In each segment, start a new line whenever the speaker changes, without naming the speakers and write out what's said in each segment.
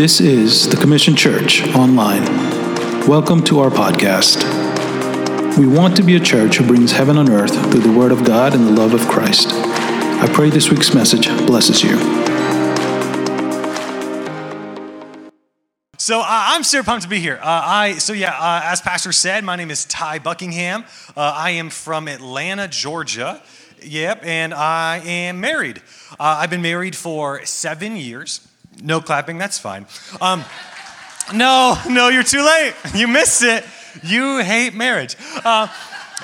This is the Commission Church Online. Welcome to our podcast. We want to be a church who brings heaven on earth through the Word of God and the love of Christ. I pray this week's message blesses you.
So uh, I'm super pumped to be here. Uh, I so yeah, uh, as Pastor said, my name is Ty Buckingham. Uh, I am from Atlanta, Georgia. Yep, and I am married. Uh, I've been married for seven years. No clapping, that's fine. Um, no, no, you're too late. You missed it. You hate marriage. Uh,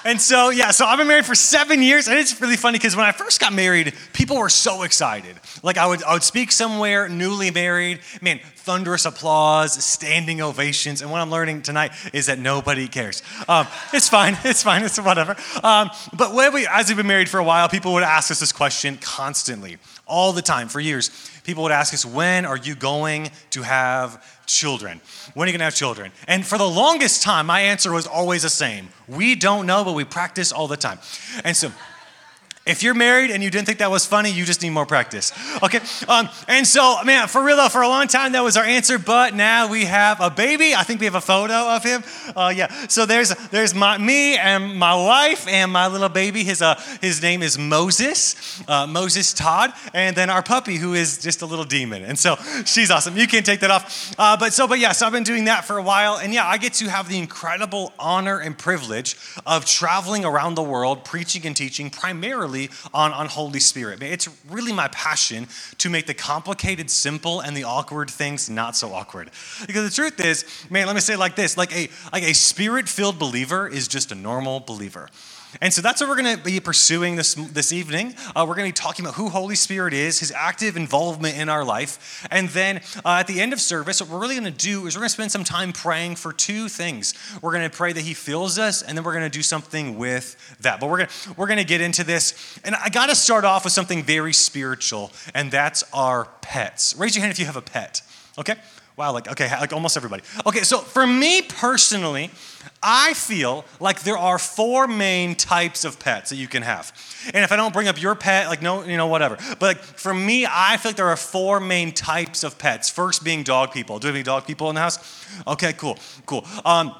and so, yeah, so I've been married for seven years, and it's really funny because when I first got married, people were so excited. Like I would, I would speak somewhere, newly married, man, thunderous applause, standing ovations, and what I'm learning tonight is that nobody cares. Um, it's fine, it's fine, it's whatever. Um, but when we, as we've been married for a while, people would ask us this question constantly, all the time, for years. People would ask us, when are you going to have children? When are you going to have children? And for the longest time, my answer was always the same. We don't know, but we practice all the time. And so, if you're married and you didn't think that was funny, you just need more practice. Okay? Um, and so, man, for real though, for a long time that was our answer, but now we have a baby. I think we have a photo of him. Uh, yeah. So there's there's my, me and my wife and my little baby. His, uh, his name is Moses, uh, Moses Todd, and then our puppy who is just a little demon. And so she's awesome. You can take that off. Uh, but so, but yeah, so I've been doing that for a while. And yeah, I get to have the incredible honor and privilege of traveling around the world, preaching and teaching primarily on, on Holy Spirit. It's really my passion to make the complicated simple and the awkward things not so awkward. Because the truth is, man, let me say it like this like a, like a spirit filled believer is just a normal believer. And so that's what we're going to be pursuing this, this evening. Uh, we're going to be talking about who Holy Spirit is, his active involvement in our life. And then uh, at the end of service, what we're really going to do is we're going to spend some time praying for two things. We're going to pray that he fills us, and then we're going to do something with that. But we're going we're going to get into this. And I got to start off with something very spiritual, and that's our pets. Raise your hand if you have a pet, okay? Wow, like, okay, like almost everybody. Okay, so for me personally, I feel like there are four main types of pets that you can have. And if I don't bring up your pet, like, no, you know, whatever. But like, for me, I feel like there are four main types of pets. First being dog people. Do we have any dog people in the house? Okay, cool, cool. Um,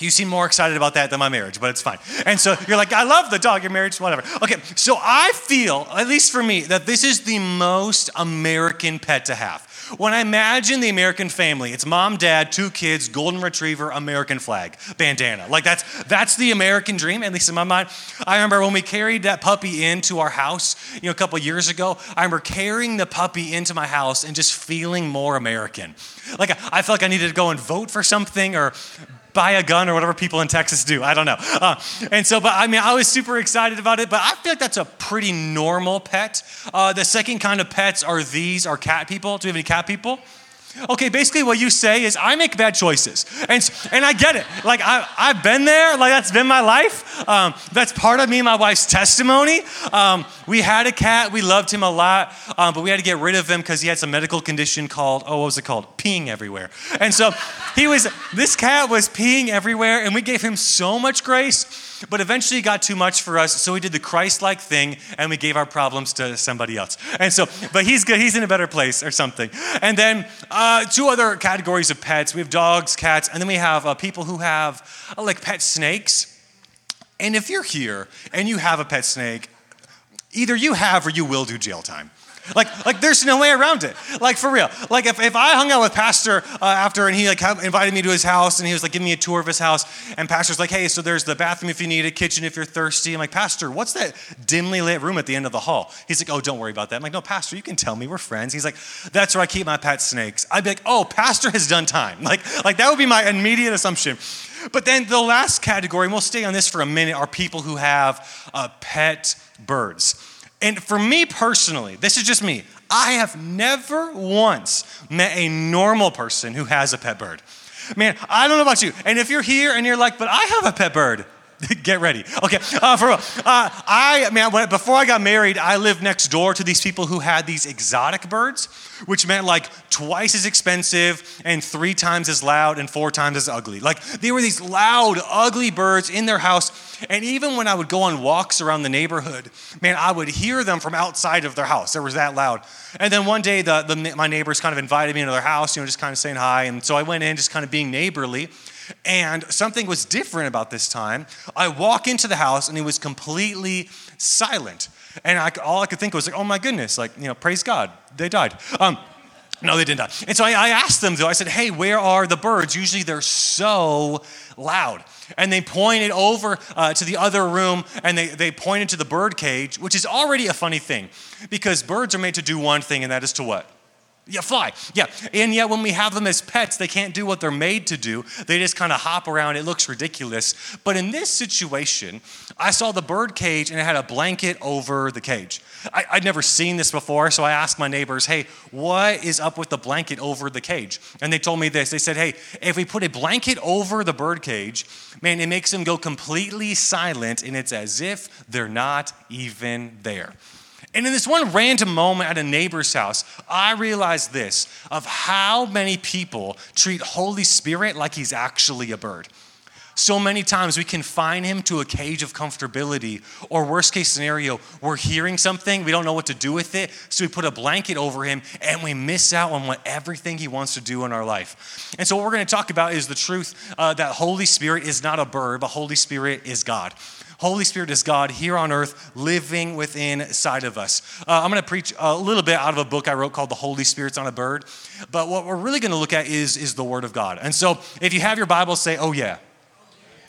you seem more excited about that than my marriage, but it's fine. And so you're like, I love the dog, your marriage, whatever. Okay, so I feel, at least for me, that this is the most American pet to have. When I imagine the American family, it's mom, dad, two kids, golden retriever, American flag, bandana. Like that's that's the American dream, at least in my mind. I remember when we carried that puppy into our house, you know, a couple years ago. I remember carrying the puppy into my house and just feeling more American. Like I felt like I needed to go and vote for something or buy a gun or whatever people in Texas do. I don't know. Uh, and so, but I mean, I was super excited about it, but I feel like that's a pretty normal pet. Uh, the second kind of pets are these, are cat people. Do we have any cat people? Okay, basically what you say is I make bad choices. And, and I get it. Like I, I've been there, like that's been my life. Um, that's part of me and my wife's testimony. Um, we had a cat, we loved him a lot, um, but we had to get rid of him because he had some medical condition called, oh, what was it called? Peeing everywhere. And so he was, this cat was peeing everywhere and we gave him so much grace but eventually it got too much for us, so we did the Christ like thing and we gave our problems to somebody else. And so, but he's good, he's in a better place or something. And then uh, two other categories of pets we have dogs, cats, and then we have uh, people who have uh, like pet snakes. And if you're here and you have a pet snake, either you have or you will do jail time. Like, like there's no way around it. Like for real. Like if, if I hung out with Pastor uh, after and he like invited me to his house and he was like giving me a tour of his house and Pastor's like, hey, so there's the bathroom if you need a kitchen if you're thirsty. I'm like, Pastor, what's that dimly lit room at the end of the hall? He's like, oh, don't worry about that. I'm like, no, Pastor, you can tell me we're friends. He's like, that's where I keep my pet snakes. I'd be like, oh, Pastor has done time. Like, like that would be my immediate assumption. But then the last category, and we'll stay on this for a minute, are people who have uh, pet birds. And for me personally, this is just me, I have never once met a normal person who has a pet bird. Man, I don't know about you. And if you're here and you're like, but I have a pet bird, Get ready. Okay, uh, for real. Uh, I man, before I got married, I lived next door to these people who had these exotic birds, which meant like twice as expensive and three times as loud and four times as ugly. Like they were these loud, ugly birds in their house, and even when I would go on walks around the neighborhood, man, I would hear them from outside of their house. They was that loud. And then one day, the, the my neighbors kind of invited me into their house, you know, just kind of saying hi, and so I went in, just kind of being neighborly. And something was different about this time. I walk into the house and it was completely silent. And I, all I could think was like, oh my goodness, like, you know, praise God, they died. Um, no, they didn't die. And so I, I asked them though, I said, hey, where are the birds? Usually they're so loud. And they pointed over uh, to the other room and they, they pointed to the bird cage, which is already a funny thing because birds are made to do one thing, and that is to what? Yeah, fly. Yeah. And yet, when we have them as pets, they can't do what they're made to do. They just kind of hop around. It looks ridiculous. But in this situation, I saw the bird cage and it had a blanket over the cage. I, would never seen this before, so I asked my neighbors, hey, what is up with the blanket over the cage? And they told me this. They said, hey, if we put a blanket over the bird cage, man, it makes them go completely silent and it's as if they're not even there. And in this one random moment at a neighbor's house, I realized this of how many people treat Holy Spirit like he's actually a bird. So many times we confine him to a cage of comfortability, or worst case scenario, we're hearing something, we don't know what to do with it, so we put a blanket over him and we miss out on what everything he wants to do in our life. And so, what we're going to talk about is the truth uh, that Holy Spirit is not a bird, but Holy Spirit is God. Holy Spirit is God here on earth living within inside of us. Uh, I'm going to preach a little bit out of a book I wrote called The Holy Spirit's Not a Bird. But what we're really going to look at is, is the Word of God. And so if you have your Bible, say, oh, yeah.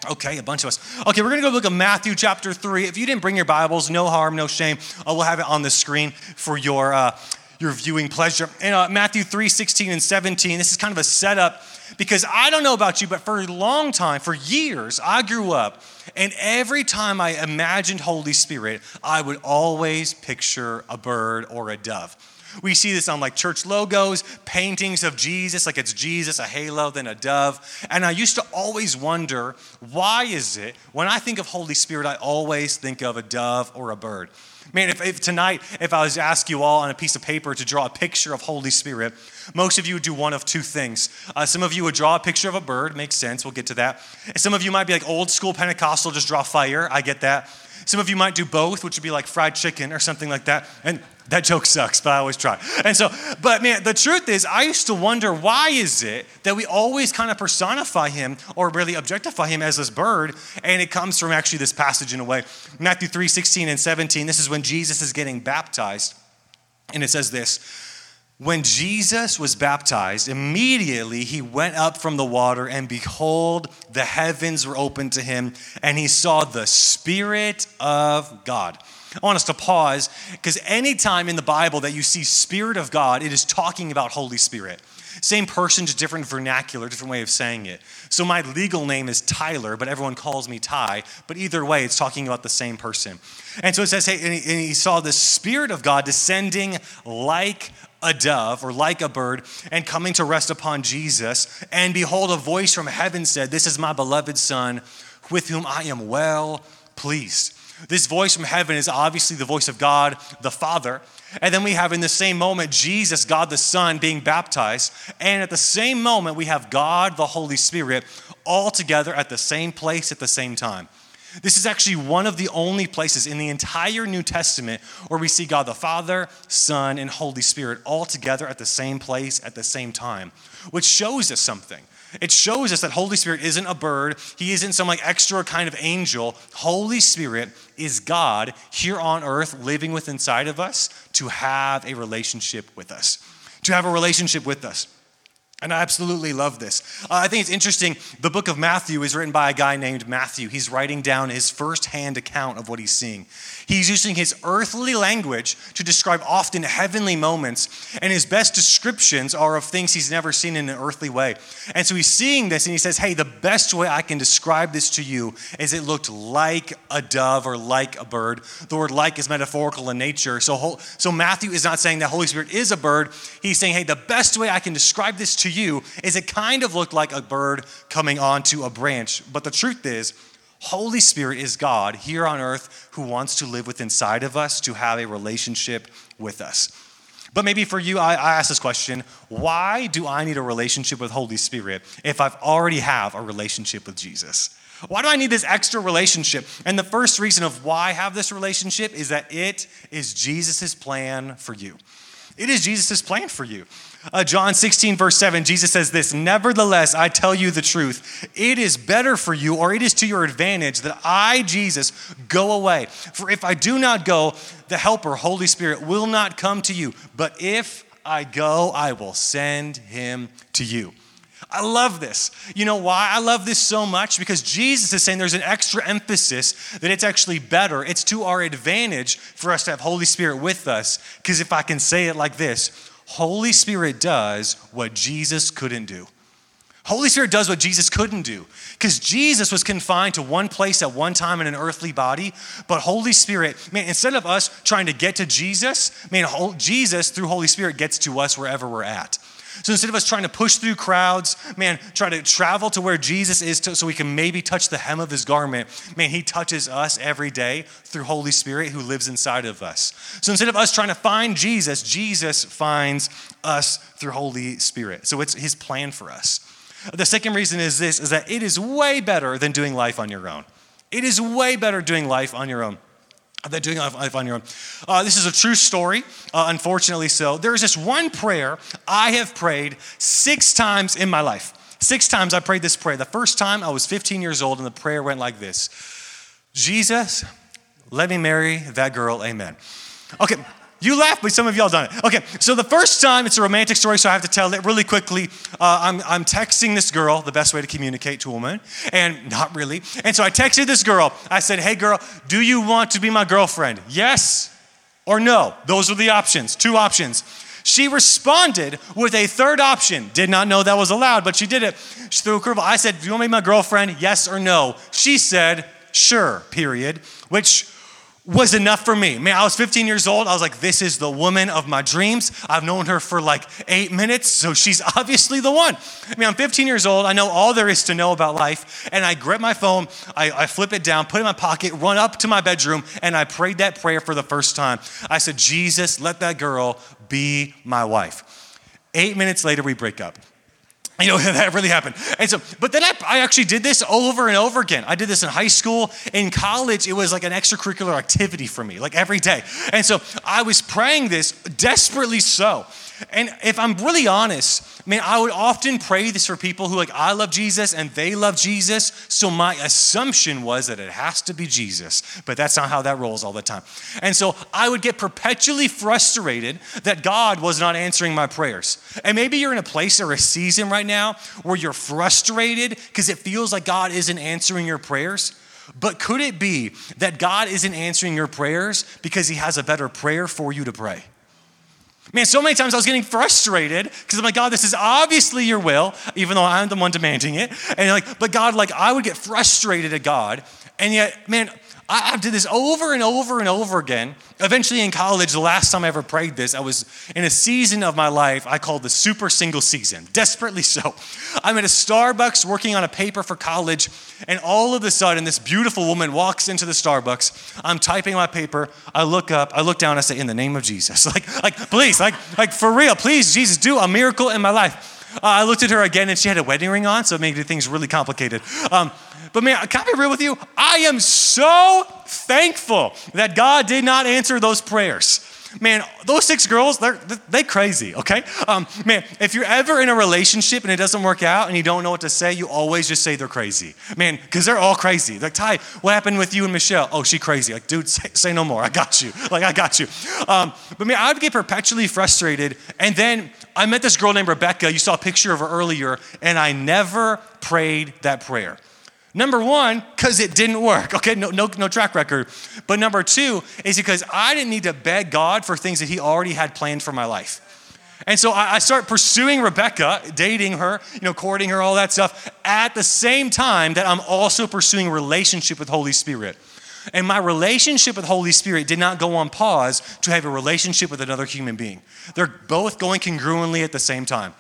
Okay, a bunch of us. Okay, we're going to go look at Matthew chapter 3. If you didn't bring your Bibles, no harm, no shame. Uh, we'll have it on the screen for your, uh, your viewing pleasure. In uh, Matthew 3 16 and 17, this is kind of a setup because I don't know about you, but for a long time, for years, I grew up, and every time I imagined Holy Spirit, I would always picture a bird or a dove. We see this on like church logos, paintings of Jesus, like it's Jesus, a halo, then a dove. And I used to always wonder, why is it when I think of Holy Spirit, I always think of a dove or a bird? Man, if, if, tonight, if I was to ask you all on a piece of paper to draw a picture of Holy Spirit, most of you would do one of two things. Uh, some of you would draw a picture of a bird, makes sense, we'll get to that. Some of you might be like old school Pentecostal, just draw fire, I get that. Some of you might do both, which would be like fried chicken or something like that. And that joke sucks, but I always try. And so, but man, the truth is, I used to wonder why is it that we always kind of personify him or really objectify him as this bird? And it comes from actually this passage in a way. Matthew 3 16 and 17, this is when Jesus is getting baptized. And it says this When Jesus was baptized, immediately he went up from the water, and behold, the heavens were opened to him, and he saw the Spirit of God I want us to pause because anytime in the Bible that you see Spirit of God, it is talking about Holy Spirit. Same person, just different vernacular, different way of saying it. So my legal name is Tyler, but everyone calls me Ty. But either way, it's talking about the same person. And so it says, hey, and he, saw the Spirit of God descending like a dove or like a bird and coming to rest upon Jesus. And behold, a voice from heaven said, This is my beloved Son, with whom I am well pleased. This voice from heaven is obviously the voice of God the Father. And then we have in the same moment Jesus, God the Son, being baptized. And at the same moment, we have God the Holy Spirit all together at the same place at the same time. This is actually one of the only places in the entire New Testament where we see God the Father, Son, and Holy Spirit all together at the same place at the same time, which shows us something. It shows us that Holy Spirit isn't a bird, He isn't some like extra kind of angel. Holy Spirit is God here on earth living with inside of us to have a relationship with us. To have a relationship with us. And I absolutely love this. Uh, I think it's interesting. The book of Matthew is written by a guy named Matthew. He's writing down his firsthand account of what he's seeing. He's using his earthly language to describe often heavenly moments, and his best descriptions are of things he's never seen in an earthly way. And so he's seeing this and he says, Hey, the best way I can describe this to you is it looked like a dove or like a bird. The word like is metaphorical in nature. So, so Matthew is not saying that Holy Spirit is a bird. He's saying, Hey, the best way I can describe this to you is it kind of looked like a bird coming onto a branch. But the truth is, Holy Spirit is God here on earth who wants to live within inside of us to have a relationship with us. But maybe for you, I, I ask this question why do I need a relationship with Holy Spirit if I've already have a relationship with Jesus? Why do I need this extra relationship? And the first reason of why I have this relationship is that it is Jesus' plan for you. It is Jesus' plan for you. Uh, John 16, verse 7, Jesus says this Nevertheless, I tell you the truth. It is better for you, or it is to your advantage, that I, Jesus, go away. For if I do not go, the Helper, Holy Spirit, will not come to you. But if I go, I will send him to you. I love this. You know why I love this so much? Because Jesus is saying there's an extra emphasis that it's actually better. It's to our advantage for us to have Holy Spirit with us. Because if I can say it like this, Holy Spirit does what Jesus couldn't do. Holy Spirit does what Jesus couldn't do. Because Jesus was confined to one place at one time in an earthly body. But Holy Spirit, man, instead of us trying to get to Jesus, man, Jesus through Holy Spirit gets to us wherever we're at. So instead of us trying to push through crowds, man, try to travel to where Jesus is to, so we can maybe touch the hem of his garment, man, he touches us every day through Holy Spirit who lives inside of us. So instead of us trying to find Jesus, Jesus finds us through Holy Spirit. So it's his plan for us. The second reason is this is that it is way better than doing life on your own. It is way better doing life on your own than doing life on your own. Uh, this is a true story, uh, unfortunately so. There is this one prayer I have prayed six times in my life. Six times I prayed this prayer. The first time I was 15 years old, and the prayer went like this Jesus, let me marry that girl, amen. Okay, you laugh, but some of y'all done it. Okay, so the first time, it's a romantic story, so I have to tell it really quickly. Uh, I'm, I'm texting this girl, the best way to communicate to a woman, and not really. And so I texted this girl. I said, Hey, girl, do you want to be my girlfriend? Yes or no? Those are the options, two options. She responded with a third option. Did not know that was allowed, but she did it. She threw a curveball. I said, Do you want to be my girlfriend? Yes or no? She said, Sure, period, which was enough for me. Man, I was 15 years old. I was like, this is the woman of my dreams. I've known her for like eight minutes, so she's obviously the one. I mean, I'm 15 years old. I know all there is to know about life. And I grab my phone, I, I flip it down, put it in my pocket, run up to my bedroom, and I prayed that prayer for the first time. I said, Jesus, let that girl be my wife. Eight minutes later, we break up. You know, that really happened. And so, but then I, I, actually did this over and over again. I did this in high school. In college, it was like an extracurricular activity for me, like every day. And so I was praying this desperately so. And if I'm really honest, man, I would often pray this for people who like I love Jesus and they love Jesus. So my assumption was that it has to be Jesus, but that's not how that rolls all the time. And so I would get perpetually frustrated that God was not answering my prayers. And maybe you're in a place or a season right now where you're frustrated because it feels like God isn't answering your prayers. But could it be that God isn't answering your prayers because He has a better prayer for you to pray? Man, so many times I was getting frustrated because I'm like, God, this is obviously your will, even though I'm the one demanding it. And like, but God, like, I would get frustrated at God. And yet, man, I, I did this over and over and over again. Eventually, in college, the last time I ever prayed this, I was in a season of my life I called the super single season, desperately so. I'm at a Starbucks working on a paper for college, and all of a sudden, this beautiful woman walks into the Starbucks. I'm typing my paper. I look up, I look down, I say, In the name of Jesus. Like, like please, like, like for real, please, Jesus, do a miracle in my life. Uh, I looked at her again and she had a wedding ring on, so it made things really complicated. Um, but man, can I be real with you? I am so thankful that God did not answer those prayers. Man, those six girls, they're they crazy, okay? Um, man, if you're ever in a relationship and it doesn't work out and you don't know what to say, you always just say they're crazy. Man, because they're all crazy. Like, Ty, what happened with you and Michelle? Oh, she crazy. Like, dude, say, say no more. I got you. Like, I got you. Um, but man, I would get perpetually frustrated. And then I met this girl named Rebecca. You saw a picture of her earlier, and I never prayed that prayer. Number one, because it didn't work. Okay, no, no, no track record. But number two is because I didn't need to beg God for things that He already had planned for my life. And so I, I start pursuing Rebecca, dating her, you know, courting her, all that stuff, at the same time that I'm also pursuing relationship with Holy Spirit. And my relationship with Holy Spirit did not go on pause to have a relationship with another human being. They're both going congruently at the same time.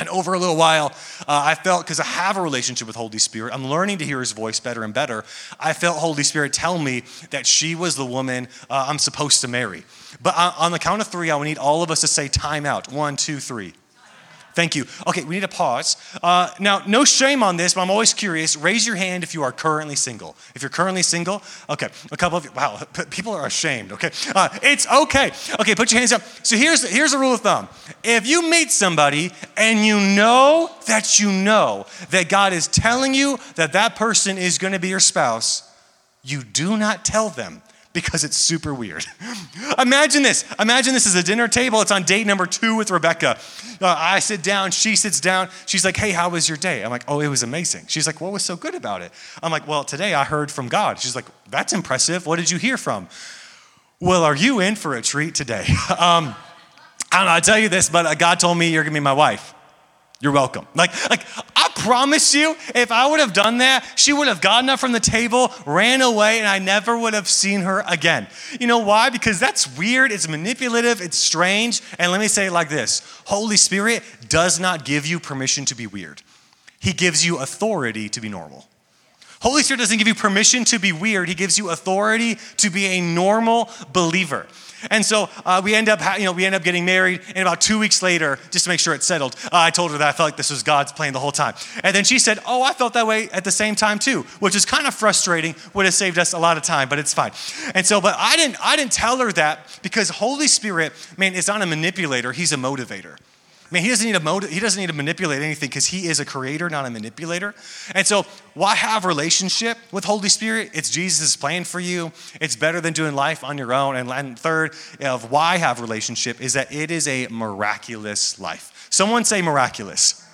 And over a little while, uh, I felt, because I have a relationship with Holy Spirit, I'm learning to hear his voice better and better. I felt Holy Spirit tell me that she was the woman uh, I'm supposed to marry. But uh, on the count of three, I would need all of us to say time out. One, two, three. Thank you. Okay, we need to pause. Uh, now, no shame on this, but I'm always curious. Raise your hand if you are currently single. If you're currently single, okay. A couple of you, wow, people are ashamed. Okay, uh, it's okay. Okay, put your hands up. So here's here's a rule of thumb. If you meet somebody and you know that you know that God is telling you that that person is to be your spouse, you do not tell them because it's super weird. Imagine this. Imagine this is a dinner table. It's on date number two with Rebecca. Uh, I sit down, she sits down. She's like, Hey, how was your day? I'm like, Oh, it was amazing. She's like, What was so good about it? I'm like, Well, today I heard from God. She's like, That's impressive. What did you hear from? Well, are you in for a treat today? um, I don't know, I tell you this, but uh, God told me you're gonna be my wife. You're welcome. Like, like I promise you, if I would have done that, she would have gotten up from the table, ran away, and I never would have seen her again. You know why? Because that's weird, it's manipulative, it's strange. And let me say it like this Holy Spirit does not give you permission to be weird, He gives you authority to be normal. Holy Spirit doesn't give you permission to be weird, He gives you authority to be a normal believer. And so uh, we end up, you know, we end up getting married. And about two weeks later, just to make sure it settled, uh, I told her that I felt like this was God's plan the whole time. And then she said, "Oh, I felt that way at the same time too," which is kind of frustrating. Would have saved us a lot of time, but it's fine. And so, but I didn't, I didn't tell her that because Holy Spirit, man, is not a manipulator. He's a motivator. Man, he doesn't need to he doesn't need to manipulate anything because he is a creator, not a manipulator. And so, why have relationship with Holy Spirit? It's Jesus' plan for you. It's better than doing life on your own. And, and third, of why have relationship is that it is a miraculous life. Someone say miraculous.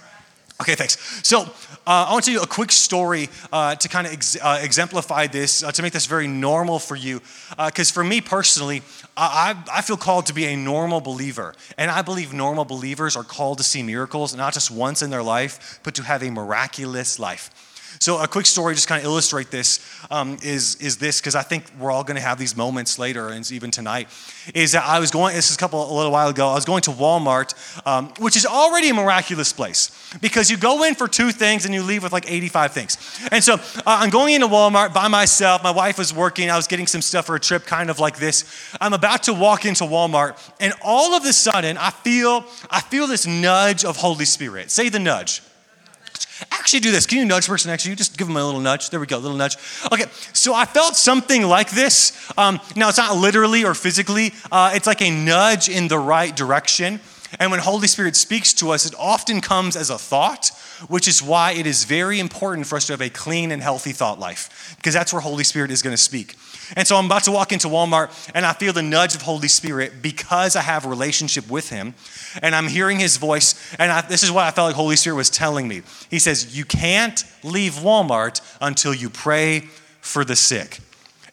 Okay, thanks. So uh, I want to tell you a quick story uh, to kind of ex- uh, exemplify this, uh, to make this very normal for you. Because uh, for me personally, I, I feel called to be a normal believer. And I believe normal believers are called to see miracles, not just once in their life, but to have a miraculous life. So, a quick story just kind of illustrate this um, is, is this, because I think we're all going to have these moments later, and even tonight. Is that I was going, this is a couple, a little while ago, I was going to Walmart, um, which is already a miraculous place because you go in for two things and you leave with like 85 things. And so, uh, I'm going into Walmart by myself. My wife was working, I was getting some stuff for a trip, kind of like this. I'm about to walk into Walmart, and all of a sudden, I feel, I feel this nudge of Holy Spirit. Say the nudge. Actually, do this. Can you nudge person next to you? Just give them a little nudge. There we go, A little nudge. Okay, so I felt something like this. Um, now, it's not literally or physically, uh, it's like a nudge in the right direction. And when Holy Spirit speaks to us, it often comes as a thought, which is why it is very important for us to have a clean and healthy thought life, because that's where Holy Spirit is going to speak. And so I'm about to walk into Walmart and I feel the nudge of Holy Spirit because I have a relationship with Him and I'm hearing His voice. And I, this is what I felt like Holy Spirit was telling me. He says, You can't leave Walmart until you pray for the sick.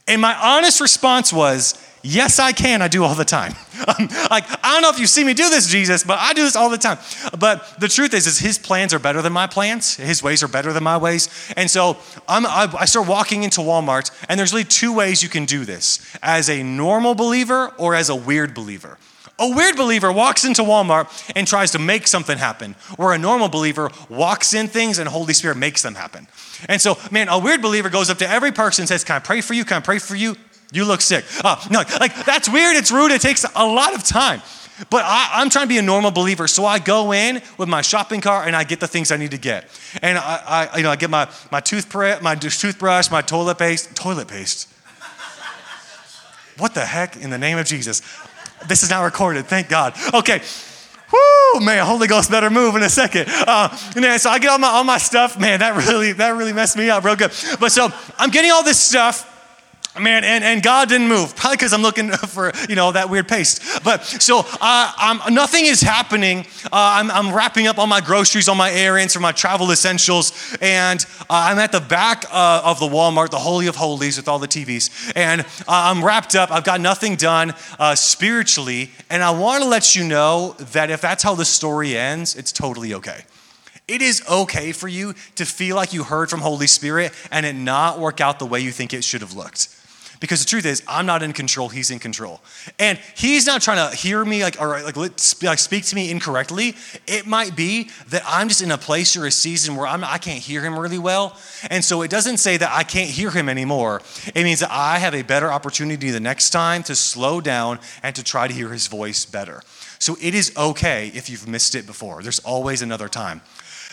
And my honest response was, Yes, I can. I do all the time. Um, like, I don't know if you see me do this, Jesus, but I do this all the time. But the truth is, is his plans are better than my plans. His ways are better than my ways. And so I'm, I start walking into Walmart, and there's really two ways you can do this as a normal believer or as a weird believer. A weird believer walks into Walmart and tries to make something happen, where a normal believer walks in things and Holy Spirit makes them happen. And so, man, a weird believer goes up to every person and says, Can I pray for you? Can I pray for you? You look sick. Uh, no, like that's weird. It's rude. It takes a lot of time. But I, am trying to be a normal believer, so I go in with my shopping cart and I get the things I need to get. And I, I you know, I get my my toothbrush, my toothbrush, my toilet paste, toilet paste. What the heck? In the name of Jesus, this is not recorded. Thank God. Okay. Woo, man, Holy Ghost better move in a second. Uh, and so I get all my all my stuff. Man, that really that really messed me up real good. But so I'm getting all this stuff Man, and, and God didn't move, probably because I'm looking for, you know, that weird paste. But so uh, nothing is happening. Uh, I'm, I'm, wrapping up all my groceries, all my errands for my travel essentials. And uh, I'm at the back uh, of the Walmart, the Holy of Holies with all the TVs. And uh, I'm wrapped up. I've got nothing done uh, spiritually. And I want to let you know that if that's how the story ends, it's totally okay. It is okay for you to feel like you heard from Holy Spirit and it not work out the way you think it should have looked. Because the truth is, I'm not in control, he's in control. And he's not trying to hear me like, or like, like speak to me incorrectly. It might be that I'm just in a place or a season where I'm, I can't hear him really well. And so it doesn't say that I can't hear him anymore. It means that I have a better opportunity the next time to slow down and to try to hear his voice better. So it is okay if you've missed it before. There's always another time.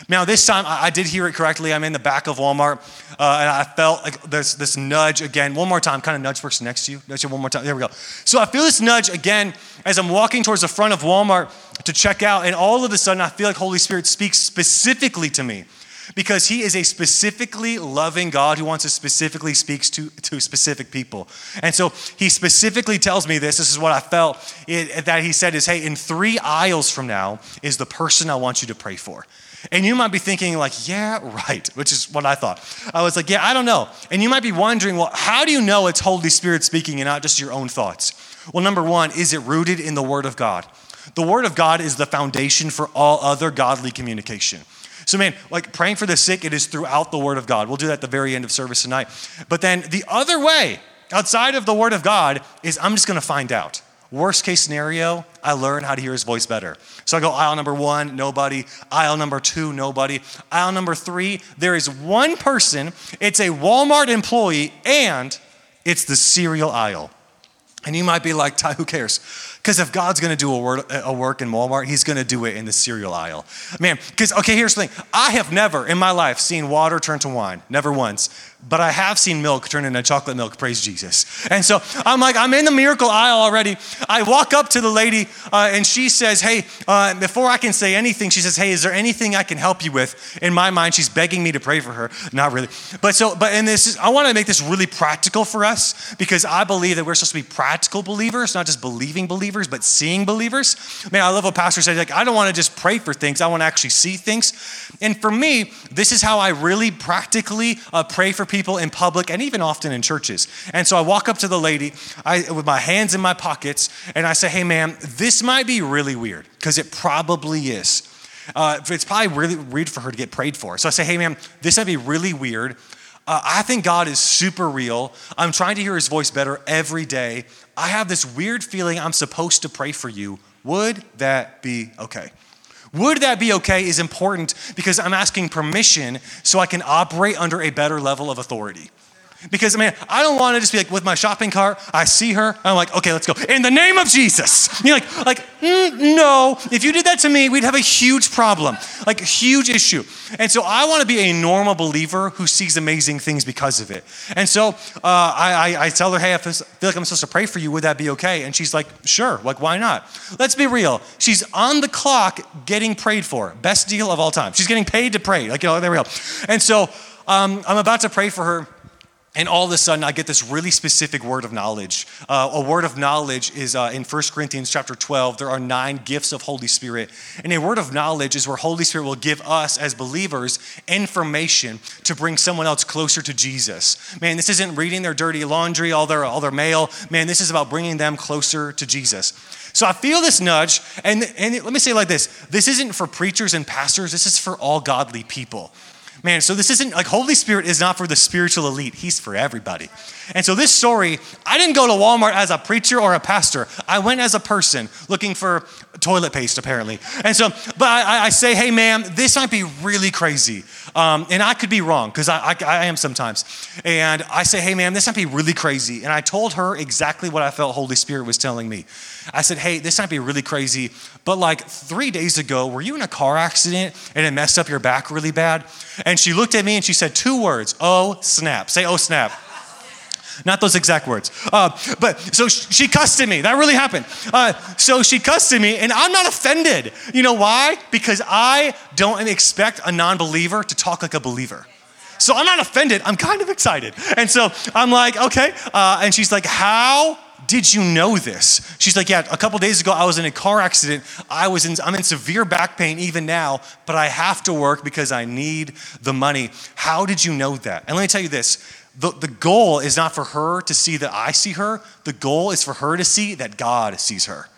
Now, this time I, did hear it correctly. I'm in the back of Walmart, uh, and I felt like this, this nudge again. One more time, kind of nudge works next to you. Nudge it one more time. There we go. So I feel this nudge again as I'm walking towards the front of Walmart to check out, and all of a sudden I feel like Holy Spirit speaks specifically to me because he is a specifically loving God who wants to specifically speaks to, to specific people. And so he specifically tells me this. This is what I felt it, that he said is, hey, in three aisles from now is the person I want you to pray for. And you might be thinking, like, yeah, right, which is what I thought. I was like, yeah, I don't know. And you might be wondering, well, how do you know it's Holy Spirit speaking and not just your own thoughts? Well, number one, is it rooted in the Word of God? The Word of God is the foundation for all other godly communication. So, man, like praying for the sick, it is throughout the Word of God. We'll do that at the very end of service tonight. But then the other way, outside of the Word of God, is I'm just gonna find out. Worst case scenario, I learn how to hear his voice better. So I go aisle number one, nobody. Aisle number two, nobody. Aisle number three, there is one person, it's a Walmart employee, and it's the cereal aisle. And you might be like, Ty, who cares? Because if God's gonna do a, word, a work in Walmart, He's gonna do it in the cereal aisle. Man, because, okay, here's the thing I have never in my life seen water turn to wine, never once but I have seen milk turn into chocolate milk, praise Jesus. And so I'm like, I'm in the miracle aisle already. I walk up to the lady uh, and she says, Hey, uh, before I can say anything, she says, Hey, is there anything I can help you with? In my mind, she's begging me to pray for her. Not really. But so, but in this, I want to make this really practical for us because I believe that we're supposed to be practical believers, not just believing believers, but seeing believers. Man, I love what Pastor said. Like, I don't want to just pray for things, I want to actually see things. And for me, this is how I really practically uh, pray for people in public and even often in churches. And so I walk up to the lady I, with my hands in my pockets and I say, hey, ma'am, this might be really weird because it probably is. Uh, it's probably really weird for her to get prayed for. So I say, hey, ma'am, this might be really weird. Uh, I think God is super real. I'm trying to hear his voice better every day. I have this weird feeling I'm supposed to pray for you. Would that be okay? Would that be okay is important because I'm asking permission so I can operate under a better level of authority. Because, man, I don't want to just be like with my shopping cart, I see her, I'm like, okay, let's go. In the name of Jesus. You're like, like mm, no. If you did that to me, we'd have a huge problem, like a huge issue. And so I want to be a normal believer who sees amazing things because of it. And so uh, I, I, I, tell her, hey, I feel like I'm supposed to pray for you. Would that be okay? And she's like, sure. Like, why not? Let's be real. She's on the clock getting prayed for. Best deal of all time. She's getting paid to pray. Like, you know, there we go. And so um, I'm about to pray for her and all of a sudden, I get this really specific word of knowledge. Uh, a word of knowledge is uh, in 1 Corinthians chapter 12. There are nine gifts of Holy Spirit. And a word of knowledge is where Holy Spirit will give us as believers information to bring someone else closer to Jesus. Man, this isn't reading their dirty laundry, all their, all their mail. Man, this is about bringing them closer to Jesus. So I feel this nudge. And, and let me say it like this this isn't for preachers and pastors, this is for all godly people. Man, so this isn't like Holy Spirit is not for the spiritual elite, He's for everybody. And so this story, I didn't go to Walmart as a preacher or a pastor. I went as a person looking for toilet paste, apparently. And so, but I, I say, hey, ma'am, this might be really crazy. Um, and I could be wrong because I, I, I am sometimes. And I say, hey, ma'am, this might be really crazy. And I told her exactly what I felt Holy Spirit was telling me. I said, hey, this might be really crazy, but like three days ago, were you in a car accident and it messed up your back really bad? And she looked at me and she said two words, oh, snap. Say, oh, snap. Not those exact words. Uh, but so she cussed at me. That really happened. Uh, so she cussed at me, and I'm not offended. You know why? Because I don't expect a non believer to talk like a believer. So I'm not offended. I'm kind of excited. And so I'm like, okay. Uh, and she's like, how did you know this? She's like, yeah, a couple days ago I was in a car accident. I was in, I'm in severe back pain even now, but I have to work because I need the money. How did you know that? And let me tell you this the, the goal is not for her to see that I see her, the goal is for her to see that God sees her.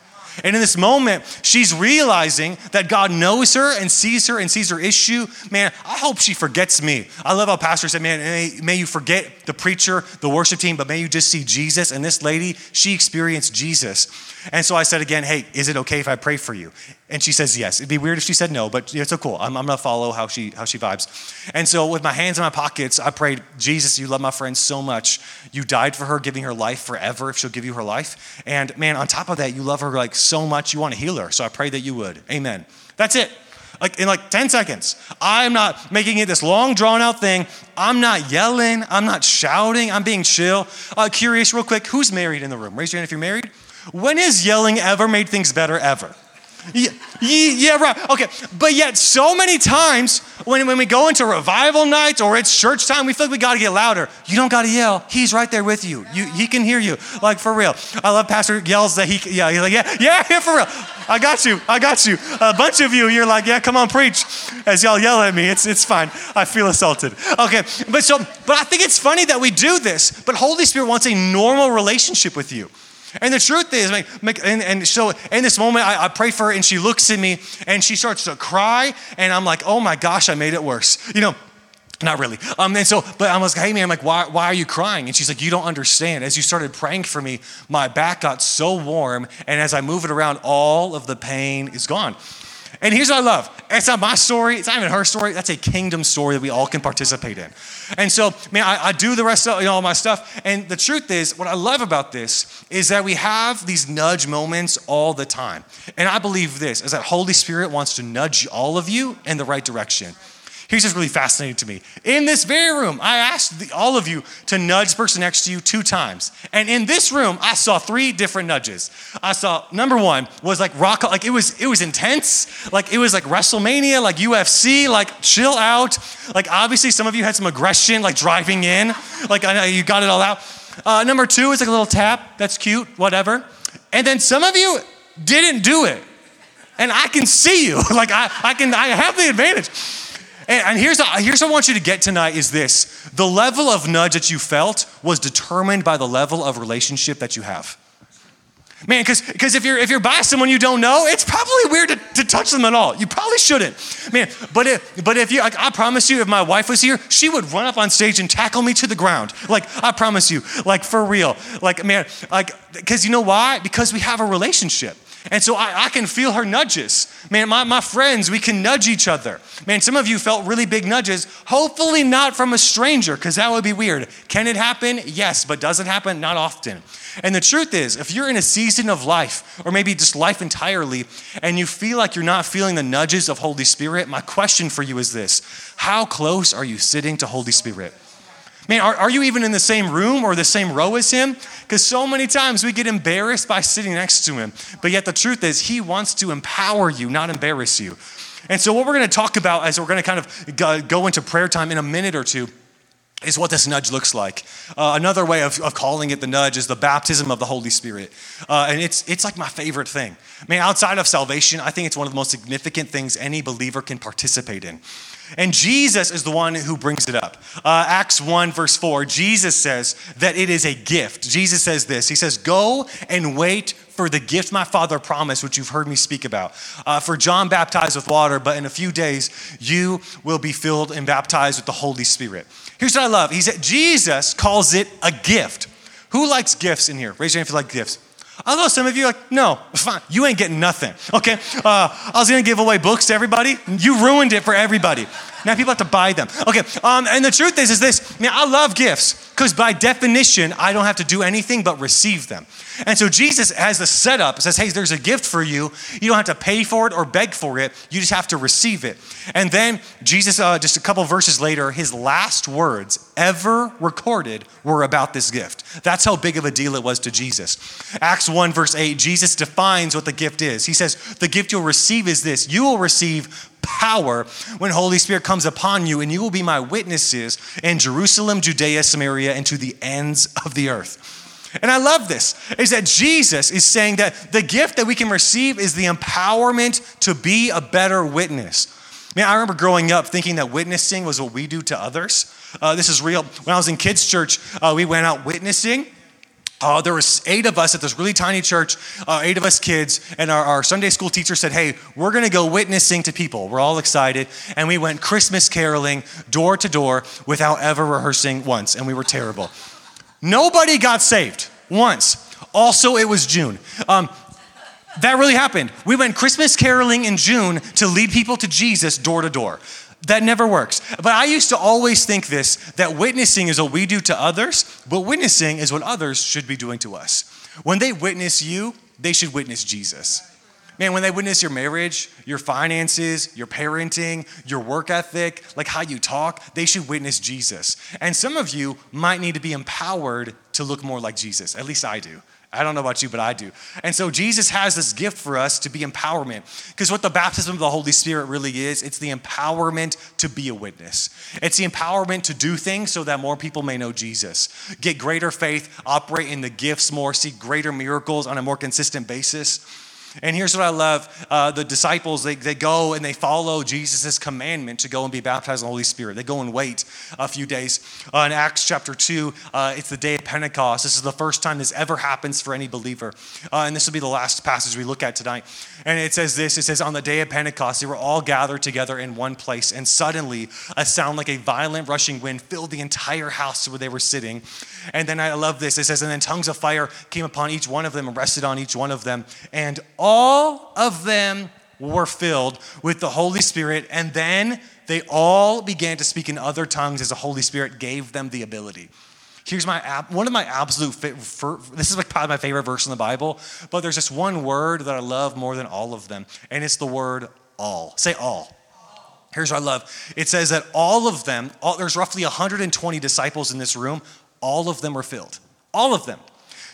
And in this moment, she's realizing that God knows her and sees her and sees her issue. Man, I hope she forgets me. I love how Pastor said, man, may, may you forget the preacher, the worship team, but may you just see Jesus. And this lady, she experienced Jesus. And so I said again, hey, is it okay if I pray for you? And she says yes. It'd be weird if she said no, but it's so cool. I'm, I'm gonna follow how she how she vibes. And so with my hands in my pockets, I prayed, Jesus, you love my friend so much. You died for her, giving her life forever if she'll give you her life. And man, on top of that, you love her like so much, you want to heal her. So I pray that you would. Amen. That's it like in like 10 seconds. I'm not making it this long drawn out thing. I'm not yelling. I'm not shouting. I'm being chill. Uh, curious, real quick, who's married in the room? Raise your hand if you're married. When has yelling ever made things better ever? Yeah, yeah, right. Okay. But yet, so many times when, when we go into revival nights or it's church time, we feel like we got to get louder. You don't got to yell. He's right there with you. you. He can hear you. Like, for real. I love Pastor yells that he, yeah, he's like, yeah, yeah, yeah, for real. I got you. I got you. A bunch of you, you're like, yeah, come on, preach. As y'all yell at me, it's, it's fine. I feel assaulted. Okay. But so, but I think it's funny that we do this, but Holy Spirit wants a normal relationship with you. And the truth is, and, and so in this moment, I, I pray for her, and she looks at me, and she starts to cry, and I'm like, oh my gosh, I made it worse. You know, not really. Um, and so, but I was like, hey man, I'm like, why, why are you crying? And she's like, you don't understand. As you started praying for me, my back got so warm, and as I move it around, all of the pain is gone. And here's what I love. It's not my story. It's not even her story. That's a kingdom story that we all can participate in. And so, man, I, I do the rest of you know, all my stuff. And the truth is, what I love about this is that we have these nudge moments all the time. And I believe this is that Holy Spirit wants to nudge all of you in the right direction. Here's what's really fascinating to me. In this very room, I asked the, all of you to nudge the person next to you two times. And in this room, I saw three different nudges. I saw number one was like rock, like it was it was intense, like it was like WrestleMania, like UFC, like chill out. Like obviously, some of you had some aggression, like driving in, like I know you got it all out. Uh, number two is like a little tap. That's cute, whatever. And then some of you didn't do it. And I can see you. Like I, I can I have the advantage. And, and here's, a, here's what I want you to get tonight is this. The level of nudge that you felt was determined by the level of relationship that you have. Man, because if you're if you're by someone you don't know, it's probably weird to, to touch them at all. You probably shouldn't. Man, but if but if you like, I promise you, if my wife was here, she would run up on stage and tackle me to the ground. Like, I promise you, like for real. Like, man, like, because you know why? Because we have a relationship. And so I, I, can feel her nudges. Man, my, my friends, we can nudge each other. Man, some of you felt really big nudges, hopefully not from a stranger, because that would be weird. Can it happen? Yes, but does it happen? Not often. And the truth is, if you're in a season of life, or maybe just life entirely, and you feel like you're not feeling the nudges of Holy Spirit, my question for you is this How close are you sitting to Holy Spirit? Man, are, are you even in the same room or the same row as him? Because so many times we get embarrassed by sitting next to him. But yet the truth is, he wants to empower you, not embarrass you. And so, what we're going to talk about as we're going to kind of go into prayer time in a minute or two is what this nudge looks like. Uh, another way of, of calling it the nudge is the baptism of the Holy Spirit. Uh, and it's, it's like my favorite thing. I mean, outside of salvation, I think it's one of the most significant things any believer can participate in. And Jesus is the one who brings it up. Uh, Acts 1, verse 4, Jesus says that it is a gift. Jesus says this He says, Go and wait for the gift my Father promised, which you've heard me speak about. Uh, for John baptized with water, but in a few days you will be filled and baptized with the Holy Spirit. Here's what I love He said, Jesus calls it a gift. Who likes gifts in here? Raise your hand if you like gifts. I know some of you are like, no, fine, you ain't getting nothing. Okay, uh, I was gonna give away books to everybody. You ruined it for everybody. Now people have to buy them. Okay, um, and the truth is, is this, man, I love gifts because by definition, I don't have to do anything but receive them. And so Jesus has the setup, says, hey, there's a gift for you. You don't have to pay for it or beg for it. You just have to receive it. And then Jesus, uh, just a couple verses later, his last words ever recorded were about this gift. That's how big of a deal it was to Jesus. Acts 1, verse 8, Jesus defines what the gift is. He says, the gift you'll receive is this. You will receive power when Holy Spirit comes upon you, and you will be my witnesses in Jerusalem, Judea, Samaria, and to the ends of the earth. And I love this is that Jesus is saying that the gift that we can receive is the empowerment to be a better witness. Man, I remember growing up thinking that witnessing was what we do to others. Uh, this is real. When I was in kids' church, uh, we went out witnessing. Uh, there was eight of us at this really tiny church, uh, eight of us kids, and our, our Sunday school teacher said, "Hey, we're going to go witnessing to people." We're all excited, and we went Christmas caroling door to door without ever rehearsing once, and we were terrible. Nobody got saved once. Also, it was June. Um, that really happened. We went Christmas caroling in June to lead people to Jesus door to door. That never works. But I used to always think this that witnessing is what we do to others, but witnessing is what others should be doing to us. When they witness you, they should witness Jesus. Man, when they witness your marriage, your finances, your parenting, your work ethic, like how you talk, they should witness Jesus. And some of you might need to be empowered to look more like Jesus. At least I do. I don't know about you, but I do. And so Jesus has this gift for us to be empowerment. Because what the baptism of the Holy Spirit really is, it's the empowerment to be a witness. It's the empowerment to do things so that more people may know Jesus, get greater faith, operate in the gifts more, see greater miracles on a more consistent basis. And here's what I love uh, the disciples, they, they go and they follow Jesus' commandment to go and be baptized in the Holy Spirit. They go and wait a few days. Uh, in Acts chapter 2, uh, it's the day of Pentecost. This is the first time this ever happens for any believer. Uh, and this will be the last passage we look at tonight. And it says this it says, On the day of Pentecost, they were all gathered together in one place. And suddenly, a sound like a violent rushing wind filled the entire house where they were sitting. And then I love this. It says, And then tongues of fire came upon each one of them and rested on each one of them. And of them were filled with the Holy Spirit, and then they all began to speak in other tongues as the Holy Spirit gave them the ability. Here's my one of my absolute this is like probably my favorite verse in the Bible, but there's just one word that I love more than all of them, and it's the word all. Say all. Here's what I love. It says that all of them, all, there's roughly 120 disciples in this room, all of them were filled. All of them.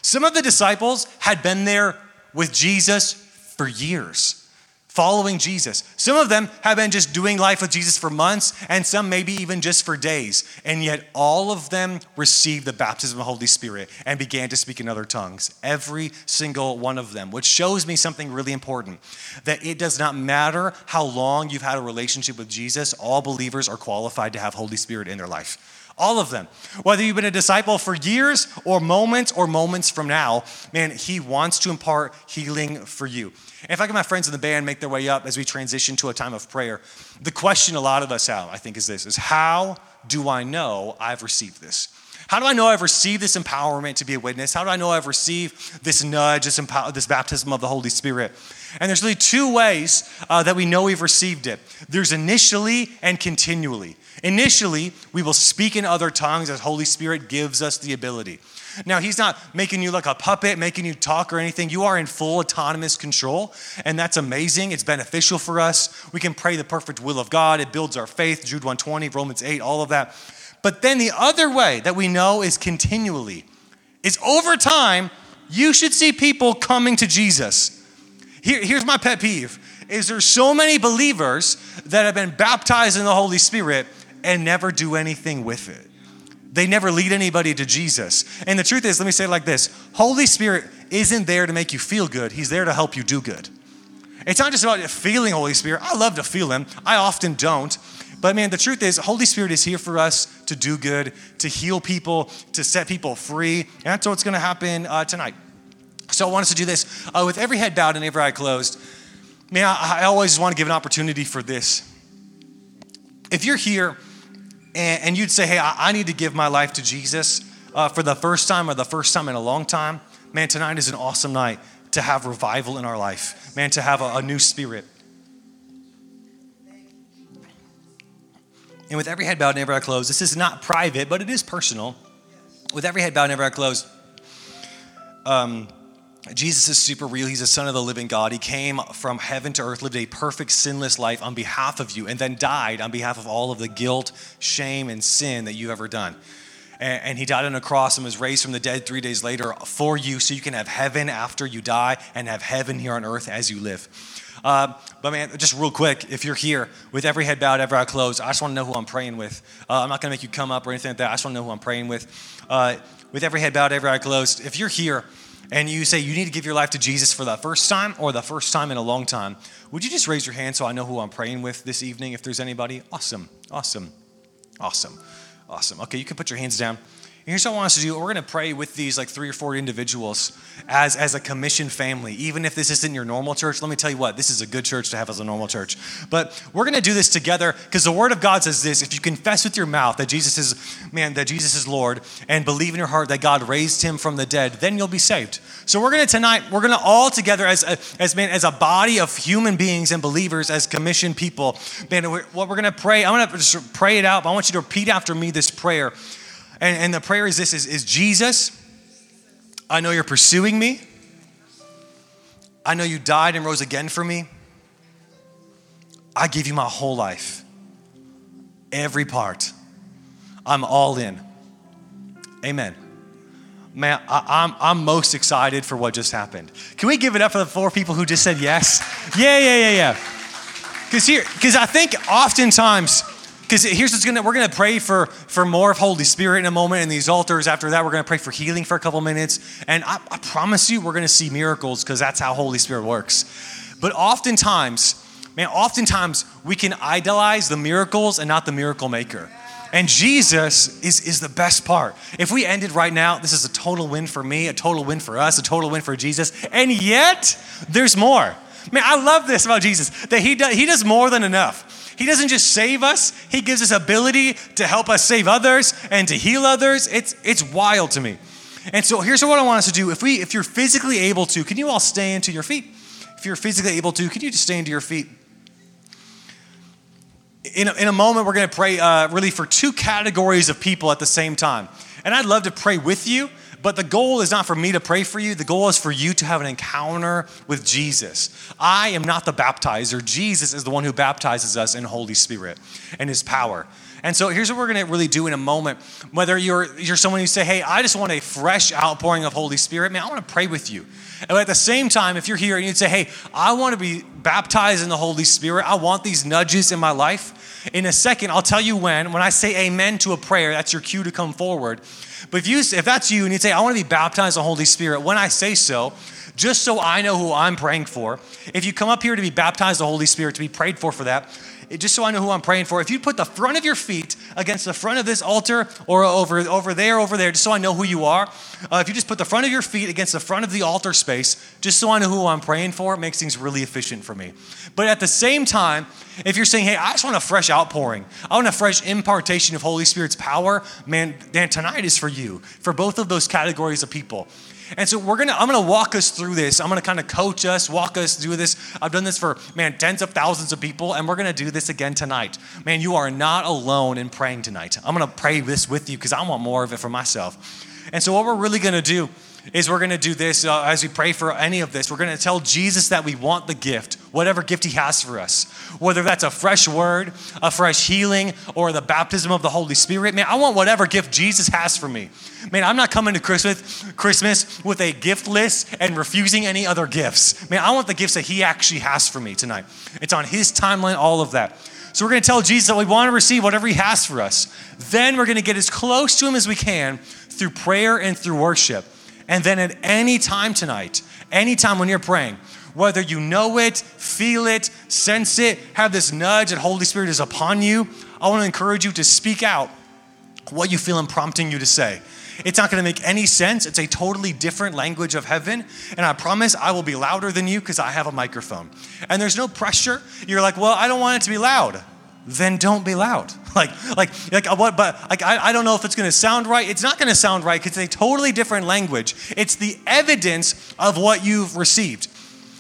Some of the disciples had been there with Jesus for years, following Jesus. Some of them have been just doing life with Jesus for months, and some maybe even just for days. And yet, all of them received the baptism of the Holy Spirit and began to speak in other tongues. Every single one of them, which shows me something really important that it does not matter how long you've had a relationship with Jesus, all believers are qualified to have Holy Spirit in their life. All of them. Whether you've been a disciple for years or moments or moments from now, man, he wants to impart healing for you. And if I get my friends in the band make their way up as we transition to a time of prayer, the question a lot of us have, I think, is this is how do I know I've received this? How do I know I've received this empowerment to be a witness? How do I know I've received this nudge, this, empower, this baptism of the Holy Spirit? And there's really two ways uh, that we know we've received it there's initially and continually. Initially, we will speak in other tongues as Holy Spirit gives us the ability. Now, He's not making you like a puppet, making you talk or anything. You are in full autonomous control, and that's amazing. It's beneficial for us. We can pray the perfect will of God. It builds our faith, Jude 120, Romans 8, all of that. But then the other way that we know is continually, is over time, you should see people coming to Jesus. Here, here's my pet peeve is there so many believers that have been baptized in the Holy Spirit and never do anything with it. They never lead anybody to Jesus. And the truth is, let me say it like this Holy Spirit isn't there to make you feel good, He's there to help you do good. It's not just about feeling Holy Spirit. I love to feel Him, I often don't. But man, the truth is, Holy Spirit is here for us to do good, to heal people, to set people free. And that's what's going to happen uh, tonight. So I want us to do this uh, with every head bowed and every eye closed. Man, I, I always want to give an opportunity for this. If you're here and, and you'd say, hey, I, I, need to give my life to Jesus uh, for the first time or the first time in a long time, man, tonight is an awesome night to have revival in our life, man, to have a, a new spirit. And with every head bowed and every eye closed, this is not private, but it is personal. With every head bowed and every eye closed, um, Jesus is super real. He's the Son of the living God. He came from heaven to earth, lived a perfect, sinless life on behalf of you, and then died on behalf of all of the guilt, shame, and sin that you've ever done. And, and he died on a cross and was raised from the dead three days later for you so you can have heaven after you die and have heaven here on earth as you live. Uh, but man, just real quick, if you're here with every head bowed, every eye closed, I just want to know who I'm praying with. Uh, I'm not going to make you come up or anything like that. I just want to know who I'm praying with. Uh, with every head bowed, every eye closed, if you're here and you say you need to give your life to Jesus for the first time or the first time in a long time, would you just raise your hand so I know who I'm praying with this evening if there's anybody? Awesome, awesome, awesome, awesome. Okay, you can put your hands down. Here's what I want us to do. We're going to pray with these like three or four individuals as, as a commission family. Even if this isn't your normal church, let me tell you what, this is a good church to have as a normal church. But we're going to do this together because the word of God says this if you confess with your mouth that Jesus is, man, that Jesus is Lord and believe in your heart that God raised him from the dead, then you'll be saved. So we're going to tonight, we're going to all together as a, as, man, as a body of human beings and believers, as commissioned people, man, what we're going to pray, I'm going to just pray it out, but I want you to repeat after me this prayer. And, and the prayer is this is, is Jesus, I know you're pursuing me. I know you died and rose again for me. I give you my whole life, every part. I'm all in. Amen. Man, I, I'm, I'm most excited for what just happened. Can we give it up for the four people who just said yes? Yeah, yeah, yeah, yeah. Because here, because I think oftentimes because here's what's gonna we're gonna pray for for more of Holy Spirit in a moment in these altars. After that, we're gonna pray for healing for a couple minutes. And I, I promise you, we're gonna see miracles because that's how Holy Spirit works. But oftentimes, man, oftentimes we can idolize the miracles and not the miracle maker. And Jesus is, is the best part. If we ended right now, this is a total win for me, a total win for us, a total win for Jesus. And yet, there's more. Man, I love this about Jesus that he does, he does more than enough. He doesn't just save us, He gives us ability to help us save others and to heal others. It's, it's wild to me. And so here's what I want us to do. If, we, if you're physically able to, can you all stand to your feet? If you're physically able to, can you just stand to your feet? In a, in a moment, we're going to pray uh, really for two categories of people at the same time. And I'd love to pray with you, but the goal is not for me to pray for you. The goal is for you to have an encounter with Jesus. I am not the baptizer. Jesus is the one who baptizes us in Holy Spirit and his power. And so here's what we're going to really do in a moment. Whether you're, you're someone who say, hey, I just want a fresh outpouring of Holy Spirit, man, I want to pray with you. And at the same time, if you're here and you'd say, hey, I want to be baptized in the Holy Spirit, I want these nudges in my life. In a second, I'll tell you when. When I say amen to a prayer, that's your cue to come forward. But if you if that's you and you say, I want to be baptized in the Holy Spirit, when I say so, just so I know who I'm praying for, if you come up here to be baptized in the Holy Spirit, to be prayed for for that, just so I know who I'm praying for, if you put the front of your feet against the front of this altar or over, over there, over there, just so I know who you are, uh, if you just put the front of your feet against the front of the altar space, just so I know who I'm praying for, it makes things really efficient for me. But at the same time, if you're saying, hey, I just want a fresh outpouring, I want a fresh impartation of Holy Spirit's power, man, man, tonight is for you, for both of those categories of people. And so we're gonna, I'm gonna walk us through this. I'm gonna kind of coach us, walk us through this. I've done this for, man, tens of thousands of people, and we're gonna do this again tonight. Man, you are not alone in praying tonight. I'm gonna pray this with you because I want more of it for myself. And so what we're really gonna do is we're going to do this uh, as we pray for any of this. We're going to tell Jesus that we want the gift, whatever gift he has for us. Whether that's a fresh word, a fresh healing, or the baptism of the Holy Spirit. Man, I want whatever gift Jesus has for me. Man, I'm not coming to Christmas, Christmas with a gift list and refusing any other gifts. Man, I want the gifts that he actually has for me tonight. It's on his timeline, all of that. So we're going to tell Jesus that we want to receive whatever he has for us. Then we're going to get as close to him as we can through prayer and through worship. And then at any time tonight, anytime when you're praying, whether you know it, feel it, sense it, have this nudge that Holy Spirit is upon you, I want to encourage you to speak out what you feel I'm prompting you to say. It's not going to make any sense. It's a totally different language of heaven. And I promise I will be louder than you because I have a microphone. And there's no pressure. You're like, well, I don't want it to be loud then don't be loud. Like, like, like uh, what, but like, I, I don't know if it's gonna sound right. It's not gonna sound right because it's a totally different language. It's the evidence of what you've received.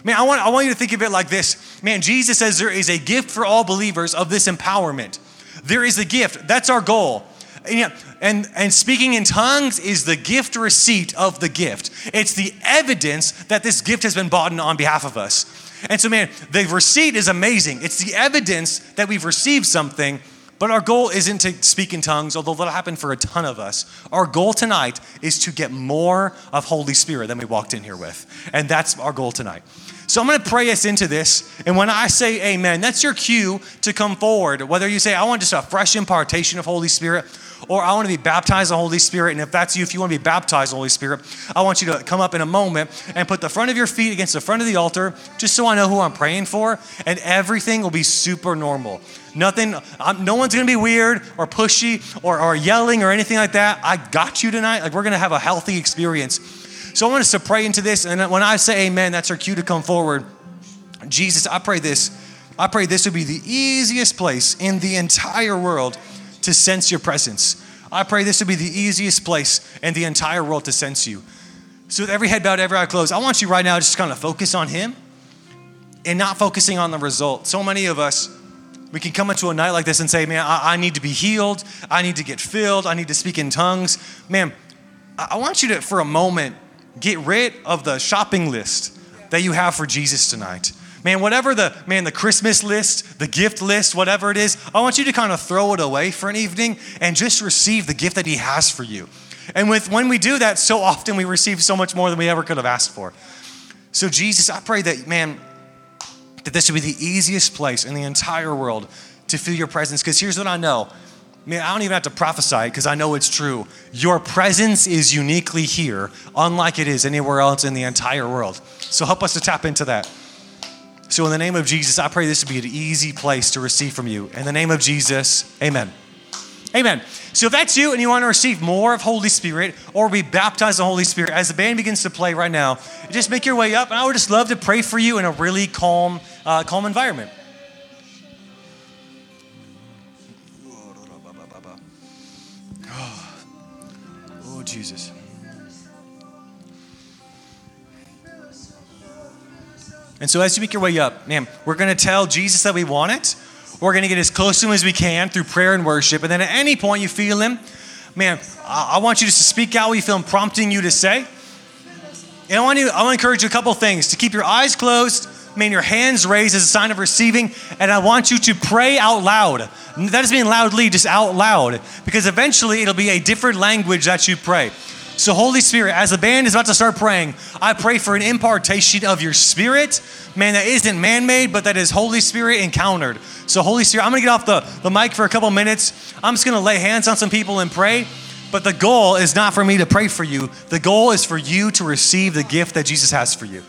Man, I want, I want you to think of it like this. Man, Jesus says there is a gift for all believers of this empowerment. There is a gift. That's our goal. And, yeah, and, and speaking in tongues is the gift receipt of the gift. It's the evidence that this gift has been bought on behalf of us. And so, man, the receipt is amazing. It's the evidence that we've received something, but our goal isn't to speak in tongues, although that'll happen for a ton of us. Our goal tonight is to get more of Holy Spirit than we walked in here with. And that's our goal tonight. So I'm going to pray us into this. And when I say amen, that's your cue to come forward. Whether you say, I want just a fresh impartation of Holy Spirit, or I want to be baptized the Holy Spirit. And if that's you, if you want to be baptized the Holy Spirit, I want you to come up in a moment and put the front of your feet against the front of the altar, just so I know who I'm praying for. And everything will be super normal. Nothing, I'm, no one's gonna be weird or pushy or, or yelling or anything like that. I got you tonight. Like, we're gonna have a healthy experience. So I want us to pray into this. And when I say amen, that's our cue to come forward. Jesus, I pray this. I pray this would be the easiest place in the entire world to sense your presence. I pray this would be the easiest place in the entire world to sense you. So, with every head bowed, every eye closed, I want you right now just kind of focus on Him and not focusing on the result. So many of us, we can come into a night like this and say, Man, I, I need to be healed. I need to get filled. I need to speak in tongues. Man, I, I want you to, for a moment, get rid of the shopping list that you have for Jesus tonight. Man, whatever the man, the Christmas list, the gift list, whatever it is, I want you to kind of throw it away for an evening and just receive the gift that He has for you. And with when we do that, so often we receive so much more than we ever could have asked for. So, Jesus, I pray that, man, that this would be the easiest place in the entire world to feel your presence. Because here's what I know. Man, I don't even have to prophesy it because I know it's true. Your presence is uniquely here, unlike it is anywhere else in the entire world. So help us to tap into that. So, in the name of Jesus, I pray this would be an easy place to receive from you. In the name of Jesus, amen. Amen. So, if that's you and you want to receive more of Holy Spirit or be baptized in the Holy Spirit, as the band begins to play right now, just make your way up. And I would just love to pray for you in a really calm, uh, calm environment. Oh, Jesus. And so as you make your way up, man, we're going to tell Jesus that we want it. We're going to get as close to him as we can through prayer and worship. And then at any point you feel him, man, I want you just to speak out what you feel him prompting you to say. And I want, you, I want to encourage you a couple things to keep your eyes closed, man, your hands raised as a sign of receiving. And I want you to pray out loud. That doesn't mean loudly, just out loud. Because eventually it'll be a different language that you pray. So, Holy Spirit, as the band is about to start praying, I pray for an impartation of your spirit, man, that isn't man made, but that is Holy Spirit encountered. So, Holy Spirit, I'm gonna get off the, the mic for a couple minutes. I'm just gonna lay hands on some people and pray. But the goal is not for me to pray for you, the goal is for you to receive the gift that Jesus has for you.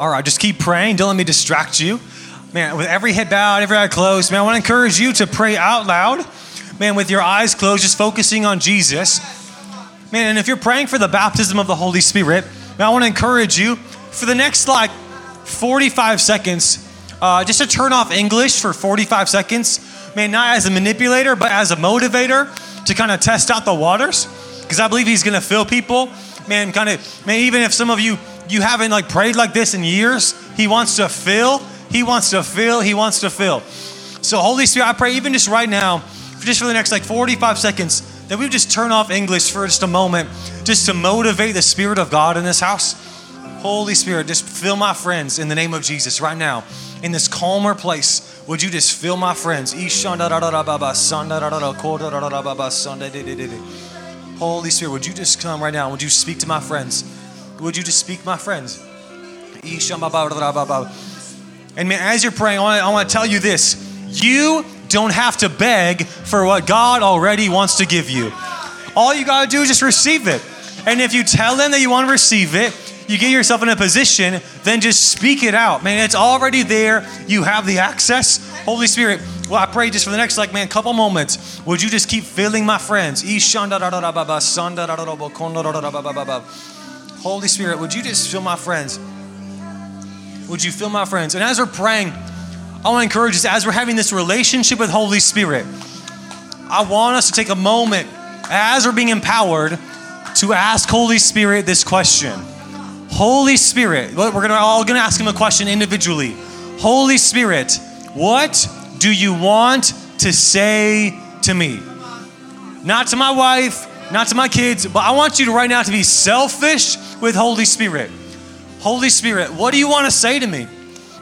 All right, just keep praying. Don't let me distract you. Man, with every head bowed, every eye closed, man, I want to encourage you to pray out loud. Man, with your eyes closed, just focusing on Jesus. Man, and if you're praying for the baptism of the Holy Spirit, man, I want to encourage you for the next like 45 seconds, uh, just to turn off English for 45 seconds. Man, not as a manipulator, but as a motivator to kind of test out the waters. Because I believe He's going to fill people. Man, kind of, man, even if some of you you haven't like prayed like this in years. He wants to fill. He wants to fill. He wants to fill. So Holy Spirit, I pray even just right now, just for the next like 45 seconds, that we would just turn off English for just a moment, just to motivate the Spirit of God in this house. Holy Spirit, just fill my friends in the name of Jesus right now. In this calmer place, would you just fill my friends? Holy Spirit, would you just come right now? Would you speak to my friends? Would you just speak, my friends? And man, as you're praying, I want, to, tell you this. You don't have to beg for what God already wants to give you. All you got to do is just receive it. And if you tell them that you want to receive it, you get yourself in a position, then just speak it out. Man, it's already there. You have the access. Holy Spirit, well, I pray just for the next, like, man, couple moments, would you just keep filling my friends? Holy Spirit, would you just fill my friends? Would you fill my friends? And as we're praying, I want to encourage us as we're having this relationship with Holy Spirit, I want us to take a moment as we're being empowered to ask Holy Spirit this question. Holy Spirit, we're gonna, all going to ask him a question individually. Holy Spirit, what do you want to say to me? Not to my wife, not to my kids, but I want you to right now to be selfish with Holy Spirit. Holy Spirit, what do you want to say to me?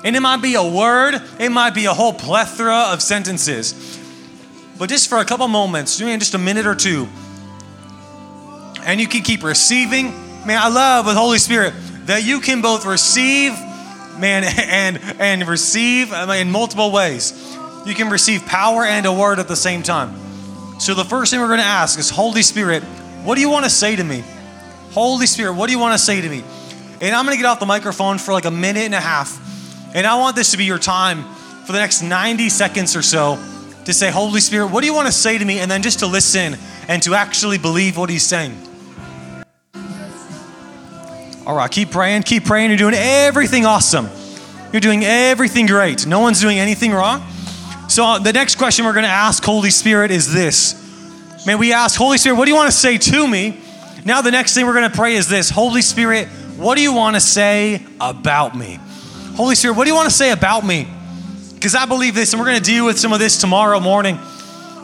And it might be a word, it might be a whole plethora of sentences. But just for a couple moments, doing just a minute or two, and you can keep receiving. Man, I love with Holy Spirit that you can both receive, man, and and receive in multiple ways. You can receive power and a word at the same time. So the first thing we're going to ask is, Holy Spirit, what do you want to say to me? Holy Spirit, what do you want to say to me? And I'm going to get off the microphone for like a minute and a half. And I want this to be your time for the next 90 seconds or so to say, Holy Spirit, what do you want to say to me? And then just to listen and to actually believe what He's saying. All right, keep praying, keep praying. You're doing everything awesome. You're doing everything great. No one's doing anything wrong. So, the next question we're going to ask Holy Spirit is this. May we ask, Holy Spirit, what do you want to say to me? Now, the next thing we're going to pray is this Holy Spirit, what do you want to say about me? Holy Spirit, what do you want to say about me? Because I believe this, and we're going to deal with some of this tomorrow morning.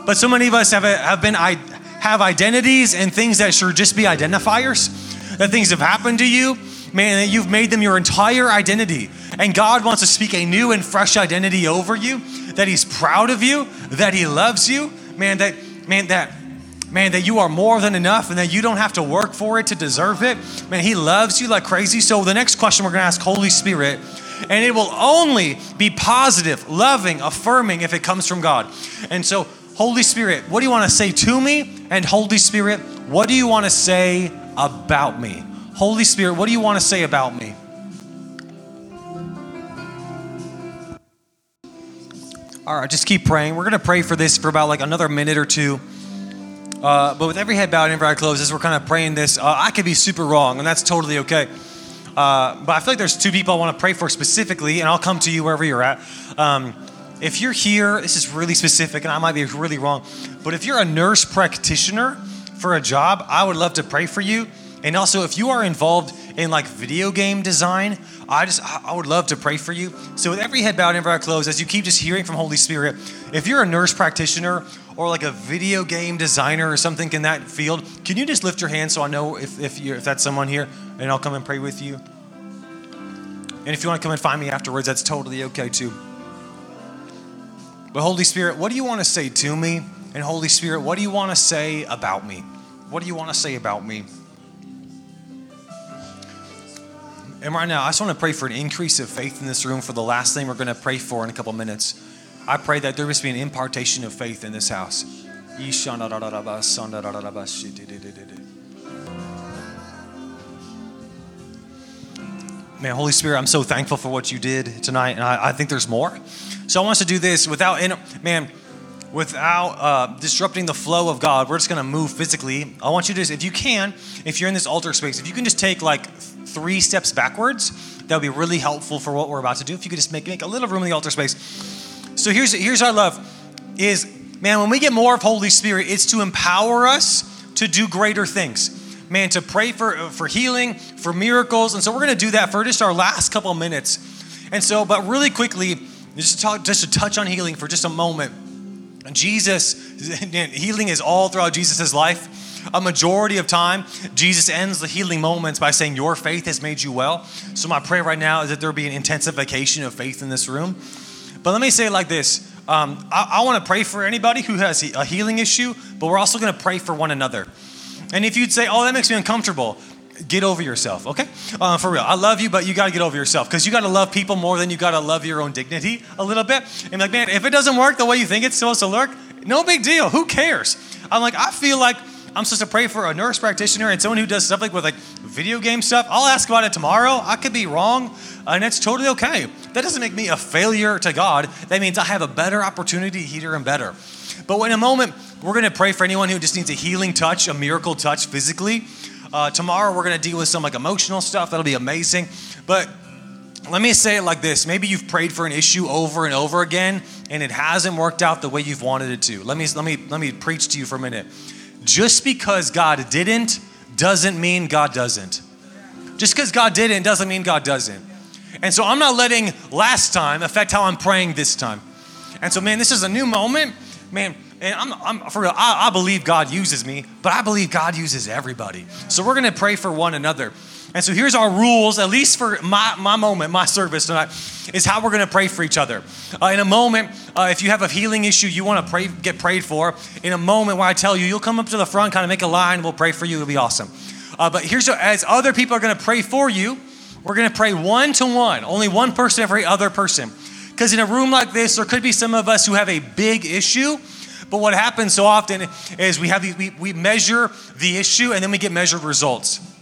But so many of us have, have been have identities and things that should just be identifiers. That things have happened to you, man, that you've made them your entire identity. And God wants to speak a new and fresh identity over you, that He's proud of you, that He loves you, man, that, man, that, man, that you are more than enough and that you don't have to work for it to deserve it. Man, He loves you like crazy. So the next question we're gonna ask Holy Spirit, and it will only be positive, loving, affirming if it comes from God. And so, Holy Spirit, what do you wanna say to me? And Holy Spirit, what do you wanna say about me? Holy Spirit, what do you wanna say about me? All right, just keep praying. We're going to pray for this for about like another minute or two. Uh, but with every head bowed and every eye closed, as we're kind of praying this, uh, I could be super wrong, and that's totally okay. Uh, but I feel like there's two people I want to pray for specifically, and I'll come to you wherever you're at. Um, if you're here, this is really specific, and I might be really wrong, but if you're a nurse practitioner for a job, I would love to pray for you. And also, if you are involved in like video game design, I just I would love to pray for you. So with every head bowed and every eye closed, as you keep just hearing from Holy Spirit, if you're a nurse practitioner or like a video game designer or something in that field, can you just lift your hand so I know if if, you if that's someone here, and I'll come and pray with you. And if you want to come and find me afterwards, that's totally okay too. But Holy Spirit, what do you want to say to me? And Holy Spirit, what do you want to say about me? What do you want to say about me? And right now, I just want to pray for an increase of faith in this room for the last thing we're going to pray for in a couple minutes. I pray that there must be an impartation of faith in this house. Man, Holy Spirit, I'm so thankful for what you did tonight, and I, I think there's more. So I want us to do this without, man, without uh, disrupting the flow of God. We're just going to move physically. I want you to, just, if you can, if you're in this altar space, if you can just take like three steps backwards, that would be really helpful for what we're about to do. If you could just make, make a little room in the altar space. So here's here's our love is man, when we get more of Holy Spirit, it's to empower us to do greater things. Man, to pray for for healing, for miracles. And so we're gonna do that for just our last couple minutes. And so, but really quickly, just to talk, just to touch on healing for just a moment. Jesus, healing is all throughout Jesus' life. A majority of time, Jesus ends the healing moments by saying, Your faith has made you well. So, my prayer right now is that there be an intensification of faith in this room. But let me say it like this um, I, I want to pray for anybody who has a healing issue, but we're also going to pray for one another. And if you'd say, Oh, that makes me uncomfortable, get over yourself, okay? Uh, for real. I love you, but you got to get over yourself because you got to love people more than you got to love your own dignity a little bit. And like, man, if it doesn't work the way you think it's supposed to work, no big deal. Who cares? I'm like, I feel like I'm supposed to pray for a nurse practitioner and someone who does stuff like with like video game stuff. I'll ask about it tomorrow. I could be wrong, and it's totally okay. That doesn't make me a failure to God. That means I have a better opportunity hear Him better. But in a moment, we're going to pray for anyone who just needs a healing touch, a miracle touch physically. Uh, tomorrow, we're going to deal with some like emotional stuff. That'll be amazing. But let me say it like this maybe you've prayed for an issue over and over again and it hasn't worked out the way you've wanted it to let me let me let me preach to you for a minute just because God didn't doesn't mean God doesn't. Just because God didn't doesn't mean God doesn't. And so I'm not letting last time affect how I'm praying this time. And so, man, this is a new moment. Man, and I'm, I'm for real, I, I believe God uses me, but I believe God uses everybody. So we're gonna pray for one another. And so here's our rules, at least for my, my moment, my service tonight, is how we're going to pray for each other. Uh, in a moment, uh, if you have a healing issue you want to pray, get prayed for, in a moment where I tell you, you'll come up to the front, kind of make a line, we'll pray for you, it'll be awesome. Uh, but here's as other people are going to pray for you, we're going to pray one to one, only one person every other person. Because in a room like this, there could be some of us who have a big issue. But what happens so often is we have we, we measure the issue and then we get measured results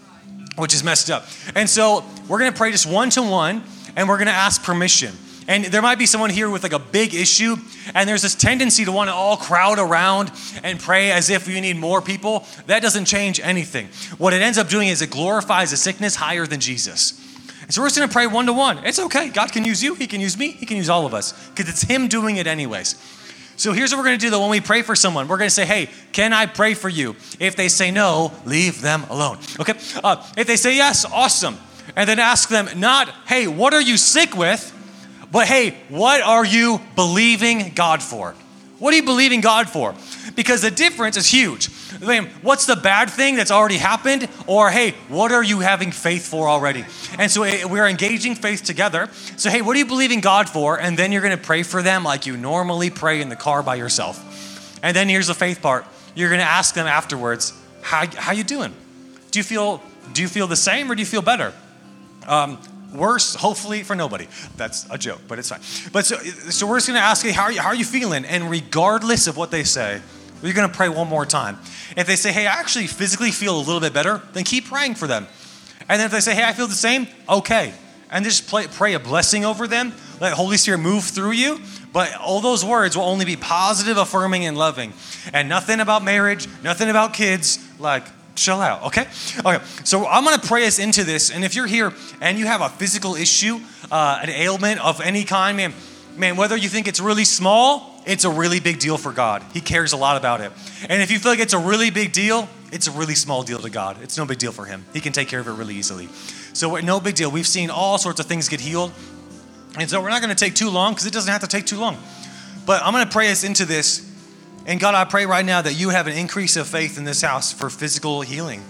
which is messed up. And so we're going to pray just one to one and we're going to ask permission. And there might be someone here with like a big issue, and there's this tendency to want to all crowd around and pray as if you need more people. That doesn't change anything. What it ends up doing is it glorifies the sickness higher than Jesus. And so we're just going to pray one to one. It's okay. God can use you, He can use me, He can use all of us because it's Him doing it anyways. So here's what we're going to do though when we pray for someone. We're going to say, hey, can I pray for you? If they say no, leave them alone. Okay? Uh, if they say yes, awesome. And then ask them, not, hey, what are you sick with? But hey, what are you believing God for? What are you believing God for? Because the difference is huge. I mean, What's the bad thing that's already happened? Or, hey, what are you having faith for already? And so eh, we're engaging faith together. So, hey, what are you believing God for? And then you're going to pray for them like you normally pray in the car by yourself. And then here's the faith part. You're going to ask them afterwards, how, how you doing? Do you feel do you feel the same or do you feel better? Um, worse, hopefully for nobody. That's a joke, but it's fine. But so, so we're just going to ask, you, how are you, how are you feeling? And regardless of what they say, we're going to pray one more time. If they say, hey, I actually physically feel a little bit better, then keep praying for them. And then if they say, hey, I feel the same, okay. And just play, pray a blessing over them. Let Holy Spirit move through you. But all those words will only be positive, affirming, and loving. And nothing about marriage, nothing about kids. Like, chill out, okay? Okay, so I'm gonna pray us into this. And if you're here and you have a physical issue, uh, an ailment of any kind, man, man, whether you think it's really small it's a really big deal for God. He cares a lot about it. And if you feel like it's a really big deal, it's a really small deal to God. It's no big deal for Him. He can take care of it really easily. So, no big deal. We've seen all sorts of things get healed. And so, we're not to take too long because it doesn't have to take too long. But I'm to pray us into this. And God, I pray right now that you have an increase of faith in this house for physical healing.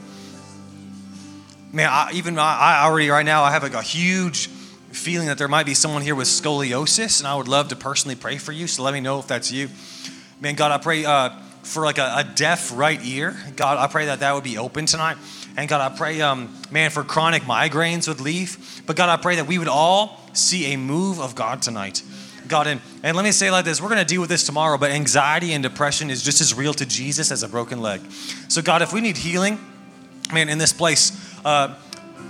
Man, I, even I, I already right now, I have like a huge feeling that there might be someone here with scoliosis, and I would love to personally pray for you. So let me know if that's you. Man, God, I pray uh, for like a, a, deaf right ear. God, I pray that that would be open tonight. And God, I pray, um, man, for chronic migraines would leave. But God, I pray that we would all see a move of God tonight. God, in. and let me say like this we're going to deal with this tomorrow, but anxiety and depression is just as real to Jesus as a broken leg. So, God, if we need healing, man, in this place, uh,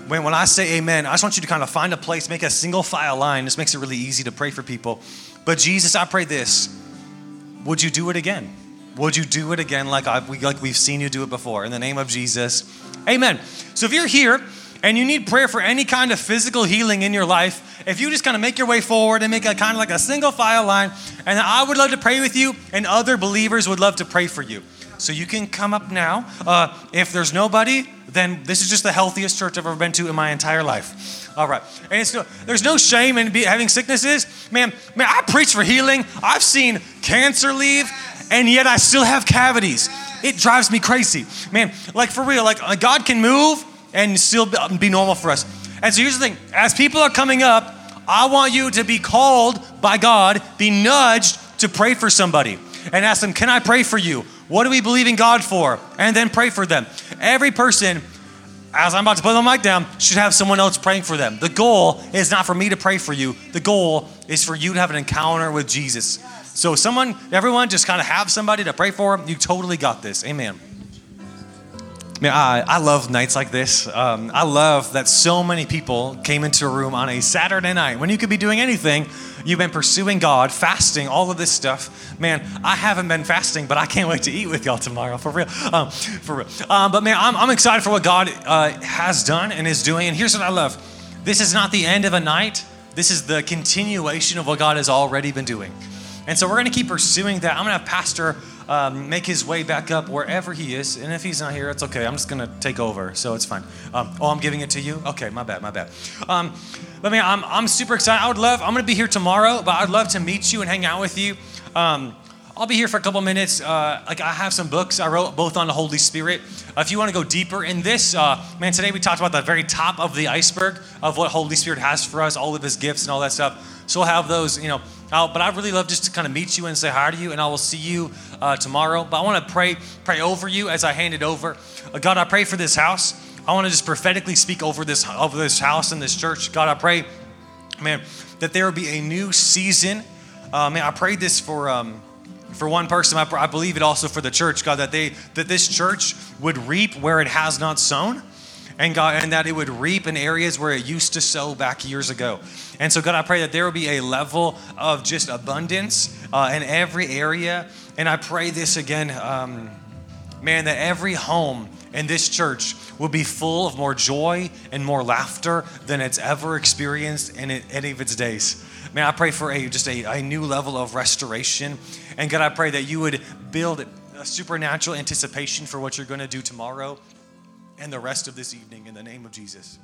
when, when I say amen, I just want you to kind of find a place, make a single file line. This makes it really easy to pray for people. But Jesus, I pray this. Would you do it again? Would you do it again like, I've, we, like we've seen you do it before? In the name of Jesus, amen. So if you're here and you need prayer for any kind of physical healing in your life, if you just kind of make your way forward and make a kind of like a single file line, and I would love to pray with you, and other believers would love to pray for you. So you can come up now. Uh, if there's nobody, then this is just the healthiest church I've ever been to in my entire life. All right. And it's no, there's no shame in be, having sicknesses. Man, man, I preach for healing. I've seen cancer leave, and yet I still have cavities. It drives me crazy. Man, like for real, like uh, God can move and still be normal for us. And so here's the thing as people are coming up, I want you to be called by God, be nudged to pray for somebody and ask them, Can I pray for you? What do we believe in God for? And then pray for them. Every person, as I'm about to put the mic down, should have someone else praying for them. The goal is not for me to pray for you, the goal is for you to have an encounter with Jesus. So, someone, everyone, just kind of have somebody to pray for. You totally got this. Amen. Man, I, I love nights like this. Um, I love that so many people came into a room on a Saturday night when you could be doing anything. You've been pursuing God, fasting, all of this stuff. Man, I haven't been fasting, but I can't wait to eat with y'all tomorrow, for real. Um, for real. Um, but man, I'm, I'm, excited for what God uh, has done and is doing. And here's what I love this is not the end of a night, this is the continuation of what God has already been doing. And so we're going to keep pursuing that. I'm going to have Pastor um, make his way back up wherever he is. And if he's not here, it's okay. I'm just going to take over, so it's fine. Um, oh, I'm giving it to you? Okay, my bad, my bad. Um, but man, I'm, I'm super excited. I would love, I'm going to be here tomorrow, but I'd love to meet you and hang out with you. Um, I'll be here for a couple minutes. Uh, like I have some books I wrote both on the Holy Spirit. Uh, if you want to go deeper in this, uh, man, today we talked about the very top of the iceberg of what Holy Spirit has for us, all of His gifts and all that stuff. So we'll have those, you know, out. But I'd really love just to kind of meet you and say hi to you, and I will see you uh, tomorrow. But I want to pray, pray over you as I hand it over. Uh, God, I pray for this house. I want to just prophetically speak over this over this house and this church. God, I pray, man, that there will be a new season. Uh, man, I prayed this for. Um, for one person, I, I believe it also for the church, God, that they that this church would reap where it has not sown and God, and that it would reap in areas where it used to sow back years ago. And so, God, I pray that there will be a level of just abundance uh, in every area. And I pray this again, um, man, that every home in this church will be full of more joy and more laughter than it's ever experienced in any of its days. Man, I pray for a just a, a new level of restoration. And God, I pray that you would build a supernatural anticipation for what you're going to do tomorrow and the rest of this evening in the name of Jesus.